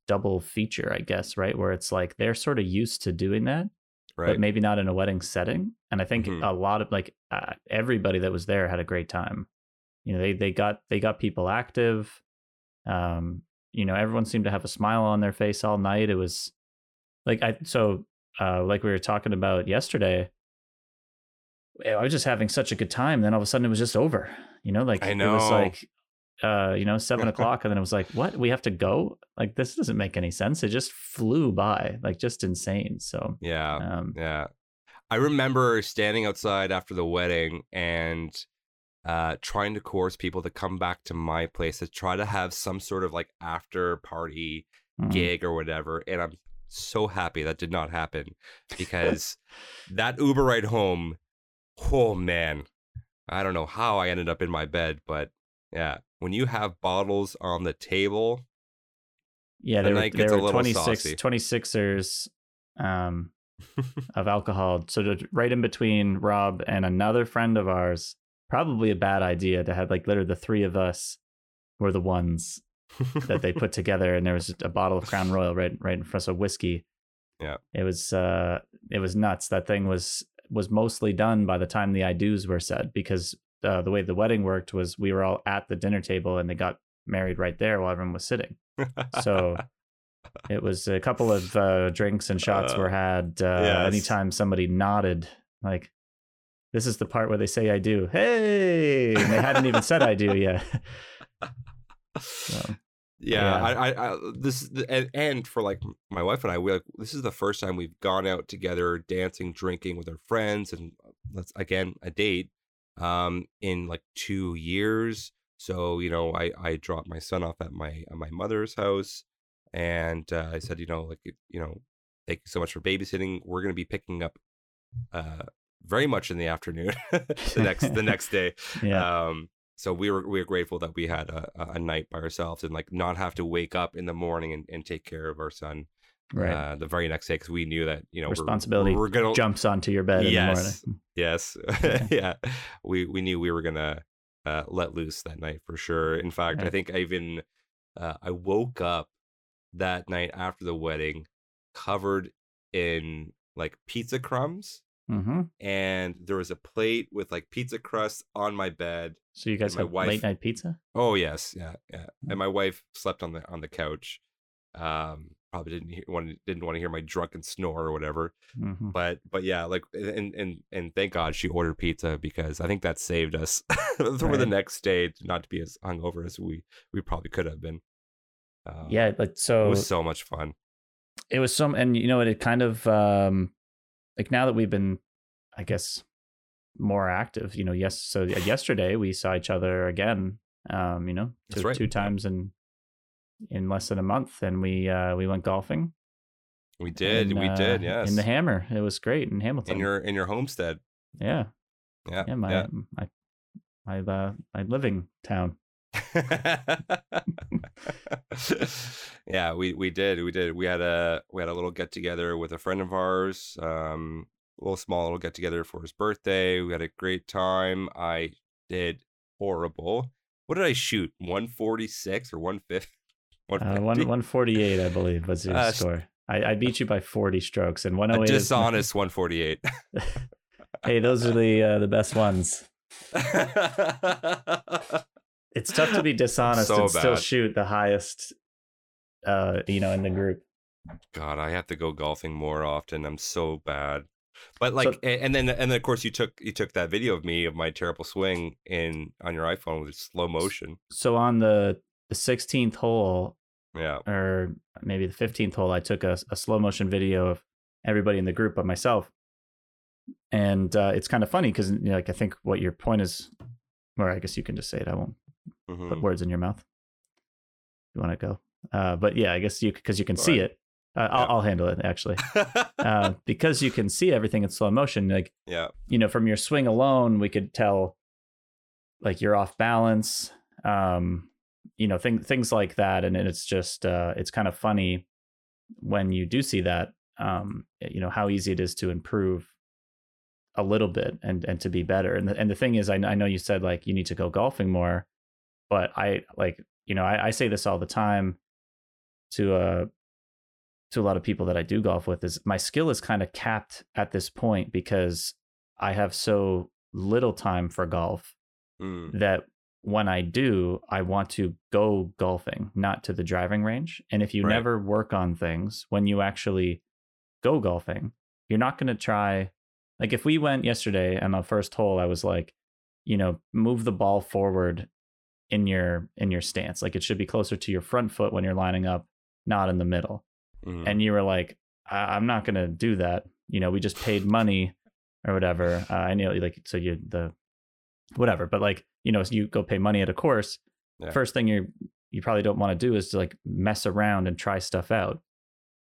S1: double feature, I guess, right? Where it's like they're sort of used to doing that,
S2: Right.
S1: but maybe not in a wedding setting. And I think
S2: Mhm.
S1: a lot of like uh, everybody that was there had a great time. You know, they they got they got people active. Um, you know, everyone seemed to have a smile on their face all night. It was like I so uh like we were talking about yesterday. I was just having such a good time. Then all of a sudden it was just over. You know, like
S2: I
S1: it was like uh, you know, seven o'clock, and then it was like, what? We have to go? Like this doesn't make any sense. It just flew by, like just insane. So
S2: yeah.
S1: um
S2: Yeah. I remember standing outside after the wedding and uh trying to coerce people to come back to my place to try to have some sort of like after party
S1: mhm.
S2: gig or whatever and I'm so happy that did not happen because that Uber ride home oh man I don't know how I ended up in my bed but yeah when you have bottles on the table
S1: Yeah,
S2: The
S1: there there were
S2: little
S1: 26,
S2: saucy.
S1: 26ers um, of alcohol. So right in between Rob and another friend of ours, probably a bad idea to have like literally the three of us were the ones that they put together, and there was a bottle of Crown Royal right right in front of whiskey.
S2: Yeah.
S1: it was uh, it was nuts. That thing was was mostly done by the time the I do's were said because uh, the way the wedding worked was we were all at the dinner table and they got married right there while everyone was sitting. So it was a couple of uh, drinks and shots
S2: Uh,
S1: were had uh,
S2: yes.
S1: anytime somebody nodded, like, this is the part where they say I do. Hey, and they hadn't even said I do yet. So,
S2: yeah,
S1: Yeah.
S2: I, I, I this is the, and, and for like my wife and I, we like this is the first time we've gone out together, dancing, drinking with our friends, and that's again a date, um, in like two years. So you know, I I dropped my son off at my at my mother's house, and uh, I said, you know, like you know, thank you so much for babysitting. We're gonna be picking up, uh, very much in the afternoon, the next the next day.
S1: yeah,
S2: Um, so we were we were grateful that we had a, a night by ourselves and like not have to wake up in the morning and, and take care of our son
S1: right.
S2: uh, the very next day because we knew that you know we're-
S1: Responsibility
S2: We're, gonna
S1: Jumps onto your bed in the
S2: Yes.
S1: morning.
S2: yes
S1: Yeah.
S2: yeah we we knew we were gonna uh, let loose that night for sure. In fact, I think I even uh, I woke up that night after the wedding covered in like pizza crumbs
S1: hmm
S2: and there was a plate with like pizza crust on my bed
S1: So you guys had
S2: wife-
S1: late night pizza?
S2: Oh yes, yeah, yeah.
S1: Mm.
S2: And my wife slept on the on the couch. Um, probably didn't hear, want didn't want to hear my drunken snore or whatever.
S1: hmm
S2: But but yeah, like and and and thank God she ordered pizza because I think that saved us for the next day not to be as hungover as we we probably could have been. Um,
S1: Yeah, like
S2: it
S1: so.
S2: was so much fun.
S1: it was some, and you know, it kind of um, like now that we've been, I guess, more active. You know, yes. So yesterday we saw each other again. Um, you know, two,
S2: right.
S1: two times in in less than a month, and we uh, we went golfing.
S2: We did,
S1: in,
S2: we
S1: uh,
S2: did, yes.
S1: In the Hammer, it was great in Hamilton.
S2: in your in your homestead.
S1: yeah,
S2: Yeah.
S1: yeah, my
S2: yeah.
S1: my my uh, my living town.
S2: yeah, we we did. We did. We had a we had a little get together with a friend of ours. Um, a little small little get together for his birthday. We had a great time. I did horrible. What did I shoot? 146 or 150?
S1: Uh, one one forty eight, I believe, was your
S2: Uh,
S1: score. I, I beat you by forty strokes, and one
S2: a
S1: oh
S2: dishonest 148.
S1: hey, those are the uh, the best ones. It's tough to be dishonest
S2: So
S1: and still shoot the highest, uh, you know, in the group.
S2: God, I have to go golfing more often. I'm so bad. But like,
S1: So-
S2: and then and then of course you took you took that video of me of my terrible swing in on your iPhone with slow motion.
S1: So on the the sixteenth hole,
S2: Yeah.
S1: or maybe the fifteenth hole, I took a, a slow motion video of everybody in the group but myself, and uh, it's kind of funny because you know, like I think what your point is, or I guess you can just say it. I won't
S2: Mhm.
S1: put words in your mouth. You want to go, uh, but yeah, I guess you because you can
S2: Go
S1: see
S2: ahead.
S1: it. Uh, I'll,
S2: Yeah.
S1: I'll handle it actually, uh, because you can see everything in slow motion. Like
S2: yeah.
S1: you know, from your swing alone, we could tell like you're off balance, um, you know, things things like that. And it's just uh, it's kind of funny when you do see that, um, you know, how easy it is to improve a little bit and and to be better. And the, and the thing is, I, I know you said like you need to go golfing more, but I like you know I, I say this all the time to uh to a lot of people that I do golf with is my skill is kind of capped at this point because I have so little time for golf
S2: Mm.
S1: that when I do, I want to go golfing, not to the driving range. And if you
S2: Right.
S1: never work on things, when you actually go golfing, you're not going to try. Like if we went yesterday on the first hole, I was like, you know, move the ball forward in your in your stance. Like it should be closer to your front foot when you're lining up, not in the middle
S2: Mhm.
S1: and you were like, I- I'm not gonna do that. You know, we just paid money or whatever. Uh, I know, like, so you the whatever, but like, you know, you go pay money at a course.
S2: Yeah.
S1: First thing you you probably don't want to do is to like mess around and try stuff out.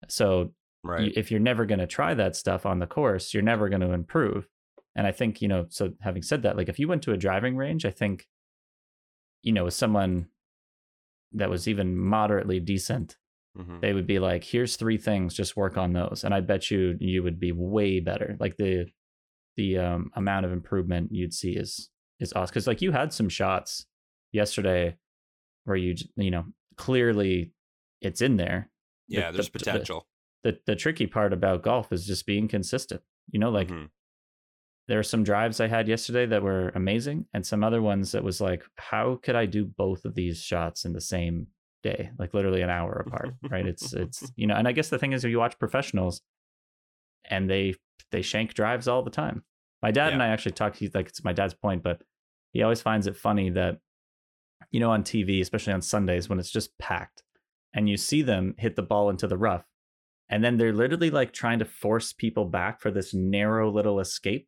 S1: So
S2: right.
S1: you, if you're never going to try that stuff on the course, you're never going to improve. And I think, you know, so having said that, like if you went to a driving range, I think, you know, with someone that was even moderately decent,
S2: Mhm.
S1: they would be like, here's three things, just work on those. And I bet you you would be way better. Like the the um, amount of improvement you'd see is is awesome. Because like you had some shots yesterday where you you know clearly it's in there. the-
S2: Yeah, there's
S1: the- the-
S2: potential.
S1: The the tricky part about golf is just being consistent. You know, like
S2: Mhm.
S1: There are some drives I had yesterday that were amazing, and some other ones that was like, how could I do both of these shots in the same day, like literally an hour apart? right? It's it's you know, and I guess the thing is, if you watch professionals, and they they shank drives all the time. My dad and I actually talked. He's like, it's my dad's point, but he always finds it funny that you know on TV, especially on Sundays when it's just packed, and you see them hit the ball into the rough, and then they're literally like trying to force people back for this narrow little escape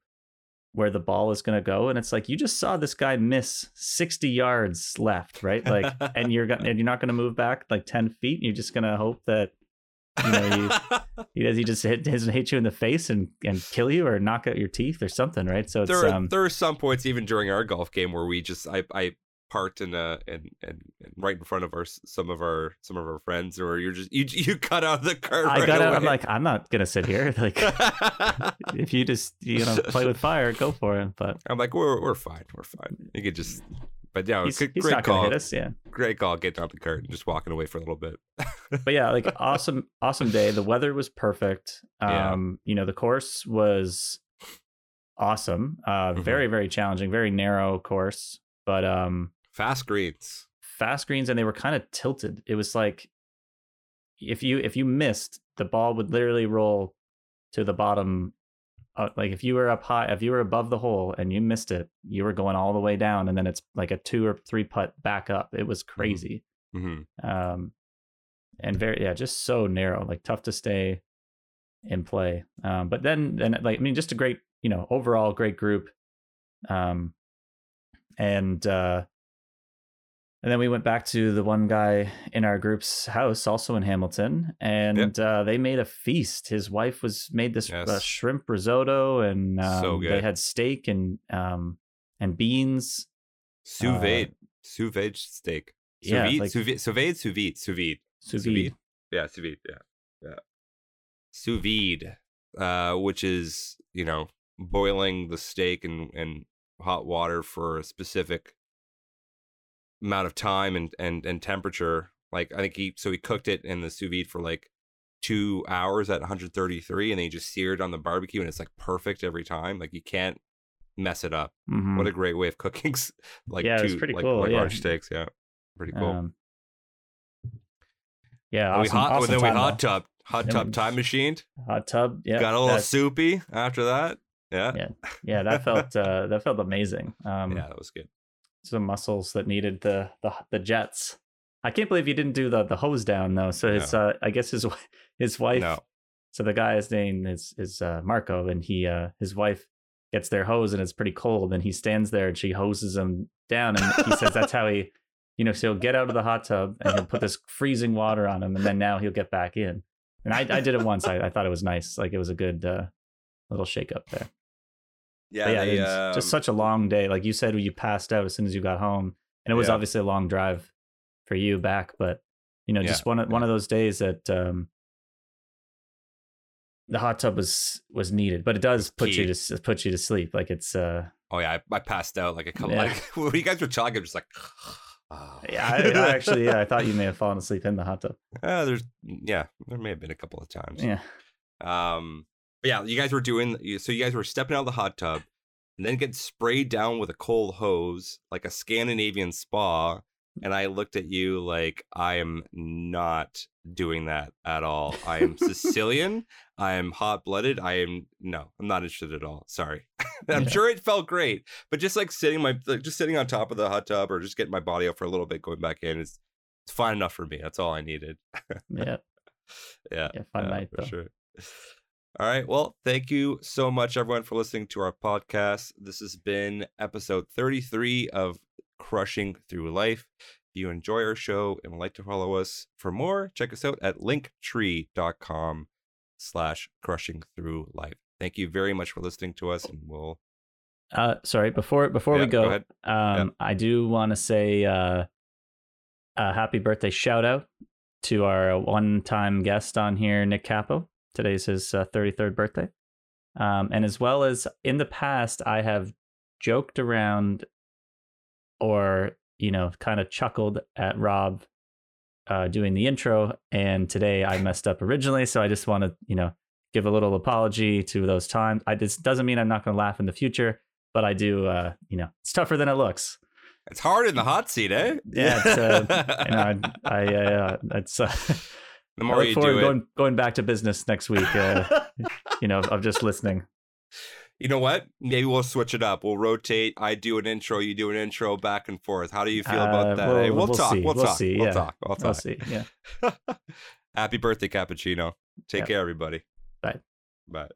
S1: where the ball is going to go and it's like you just saw this guy miss 60 yards left right? Like and you're gonna and you're not going to move back like 10 feet and you're just going to hope that you know he does he just hit doesn't hit you in the face and and kill you or knock out your teeth or something right? So it's
S2: there, are,
S1: um
S2: there are some points even during our golf game where we just I I parked in a and and right in front of our some of our some of our friends or you're just you you cut out the cart.
S1: i
S2: right
S1: got out i'm like i'm not going to sit here like if you just you know play with fire go for it but
S2: I'm like we're we're fine we're fine. You could just but yeah,
S1: he's,
S2: good,
S1: he's
S2: great
S1: not
S2: call.
S1: hit us yeah
S2: Great call. Getting out the cart and just walking away for a little bit.
S1: but yeah, like awesome, awesome day. The weather was perfect.
S2: Yeah.
S1: Um, you know, the course was awesome. Uh,
S2: Mhm.
S1: very, very challenging, very narrow course, but um,
S2: Fast greens.
S1: fast greens, and they were kind of tilted. It was like if you if you missed, the ball would literally roll to the bottom. Uh, like if you were up high, if you were above the hole and you missed it, you were going all the way down, and then it's like a two or three putt back up. It was crazy.
S2: hmm
S1: Um, and very yeah, just so narrow, like tough to stay in play. Um, but then then like I mean, just a great you know overall great group. Um, and uh, and then we went back to the one guy in our group's house, also in Hamilton, and
S2: Yep.
S1: uh, they made a feast. His wife was made this uh, shrimp risotto, and um,
S2: So
S1: they had steak and um, and beans.
S2: Sous
S1: Uh,
S2: sous vide steak. Sous
S1: yeah,
S2: vide,
S1: like-
S2: sous vide, sous vide, sous vide, sous vide.
S1: Sous vide.
S2: vide? Yeah, sous vide. Yeah, yeah. Sous vide, uh, which is you know boiling the steak in in hot water for a specific amount of time and and and temperature. Like I think he so he cooked it in the sous vide for like two hours at 133, and then he just seared on the barbecue, and it's like perfect every time. Like you can't mess it up.
S1: Mhm.
S2: What a great way of cooking, like
S1: Yeah,
S2: two
S1: pretty
S2: like,
S1: cool,
S2: like
S1: yeah.
S2: large steaks. Yeah, pretty cool.
S1: Um, yeah,
S2: And we
S1: awesome,
S2: hot,
S1: awesome
S2: then we hot tub, hot tub time machined.
S1: hot tub. Yeah,
S2: Got a little soupy after that. Yeah,
S1: Yeah. yeah, that felt uh, that felt amazing. Um,
S2: yeah, that was good.
S1: Some muscles that needed the the the jets. I can't believe he didn't do the the hose down though. So his uh, I guess his his wife.
S2: No,
S1: So the guy's name is is uh, Marco, and he uh, his wife gets their hose, and it's pretty cold, and he stands there, and she hoses him down, and he says that's how he, you know, so he'll get out of the hot tub, and he'll put this freezing water on him, and then now he'll get back in. And I I did it once. I, I thought it was nice, like it was a good uh, little shake up there.
S2: Yeah,
S1: yeah,
S2: they,
S1: it's just
S2: um,
S1: such a long day. Like you said, you passed out as soon as you got home, and it was
S2: Yeah.
S1: obviously a long drive for you back. But you know,
S2: Yeah,
S1: just one of one of those days that um, the hot tub was was needed. But it does put you to put you to sleep. Like it's uh,
S2: Oh yeah, I, I passed out like a couple.
S1: Yeah.
S2: Like when you guys were talking, I'm just like, oh.
S1: yeah. I, I actually, yeah, I thought you may have fallen asleep in the hot tub.
S2: Uh, there's yeah, there may have been a couple of times.
S1: Yeah,
S2: Um, yeah, you guys were doing so. You guys were stepping out of the hot tub, and then get sprayed down with a cold hose, like a Scandinavian spa. And I looked at you like I am not doing that at all. I am Sicilian. I am hot blooded. I am no, I'm not interested at all. Sorry. I'm
S1: Yeah.
S2: sure it felt great, but just like sitting my like just sitting on top of the hot tub or just getting my body out for a little bit, going back in is it's fine enough for me. That's all I needed.
S1: yeah,
S2: Yeah.
S1: yeah. Fun
S2: Yeah,
S1: night
S2: for
S1: though.
S2: sure. All right. Well, thank you so much, everyone, for listening to our podcast. This has been episode 33 of Crushing Through Life. If you enjoy our show and would like to follow us for more, check us out at linktree.com slash crushing through life. Thank you very much for listening to us, and we'll
S1: Uh, sorry. Before before
S2: Yeah,
S1: we
S2: go
S1: go, um, I do want to say uh, a happy birthday shout out to our one time guest on here, Nick Capo. Today's his uh, 33rd birthday. Um, and as well as in the past, I have joked around or, you know, kind of chuckled at Rob uh, doing the intro. And today I messed up originally. So I just want to, you know, give a little apology to those times. I this doesn't mean I'm not going to laugh in the future, but I do, uh, you know, it's tougher than it looks.
S2: It's hard in the hot seat, eh?
S1: Yeah, it's, uh, You know, I, I uh, it's, uh,
S2: The more I
S1: look
S2: you
S1: forward
S2: do
S1: going,
S2: it,
S1: going back to business next week. Uh, you know, of just listening.
S2: You know what? Maybe we'll switch it up. We'll rotate. I do an intro, you do an intro, back and forth. How do you feel about uh, that?
S1: We'll,
S2: hey, we'll,
S1: we'll,
S2: talk.
S1: See.
S2: We'll,
S1: we'll
S2: talk.
S1: See.
S2: We'll
S1: yeah.
S2: talk.
S1: We'll
S2: talk.
S1: see. Yeah.
S2: Happy birthday, Cappuccino. Take
S1: yep.
S2: care, everybody.
S1: Bye.
S2: Bye.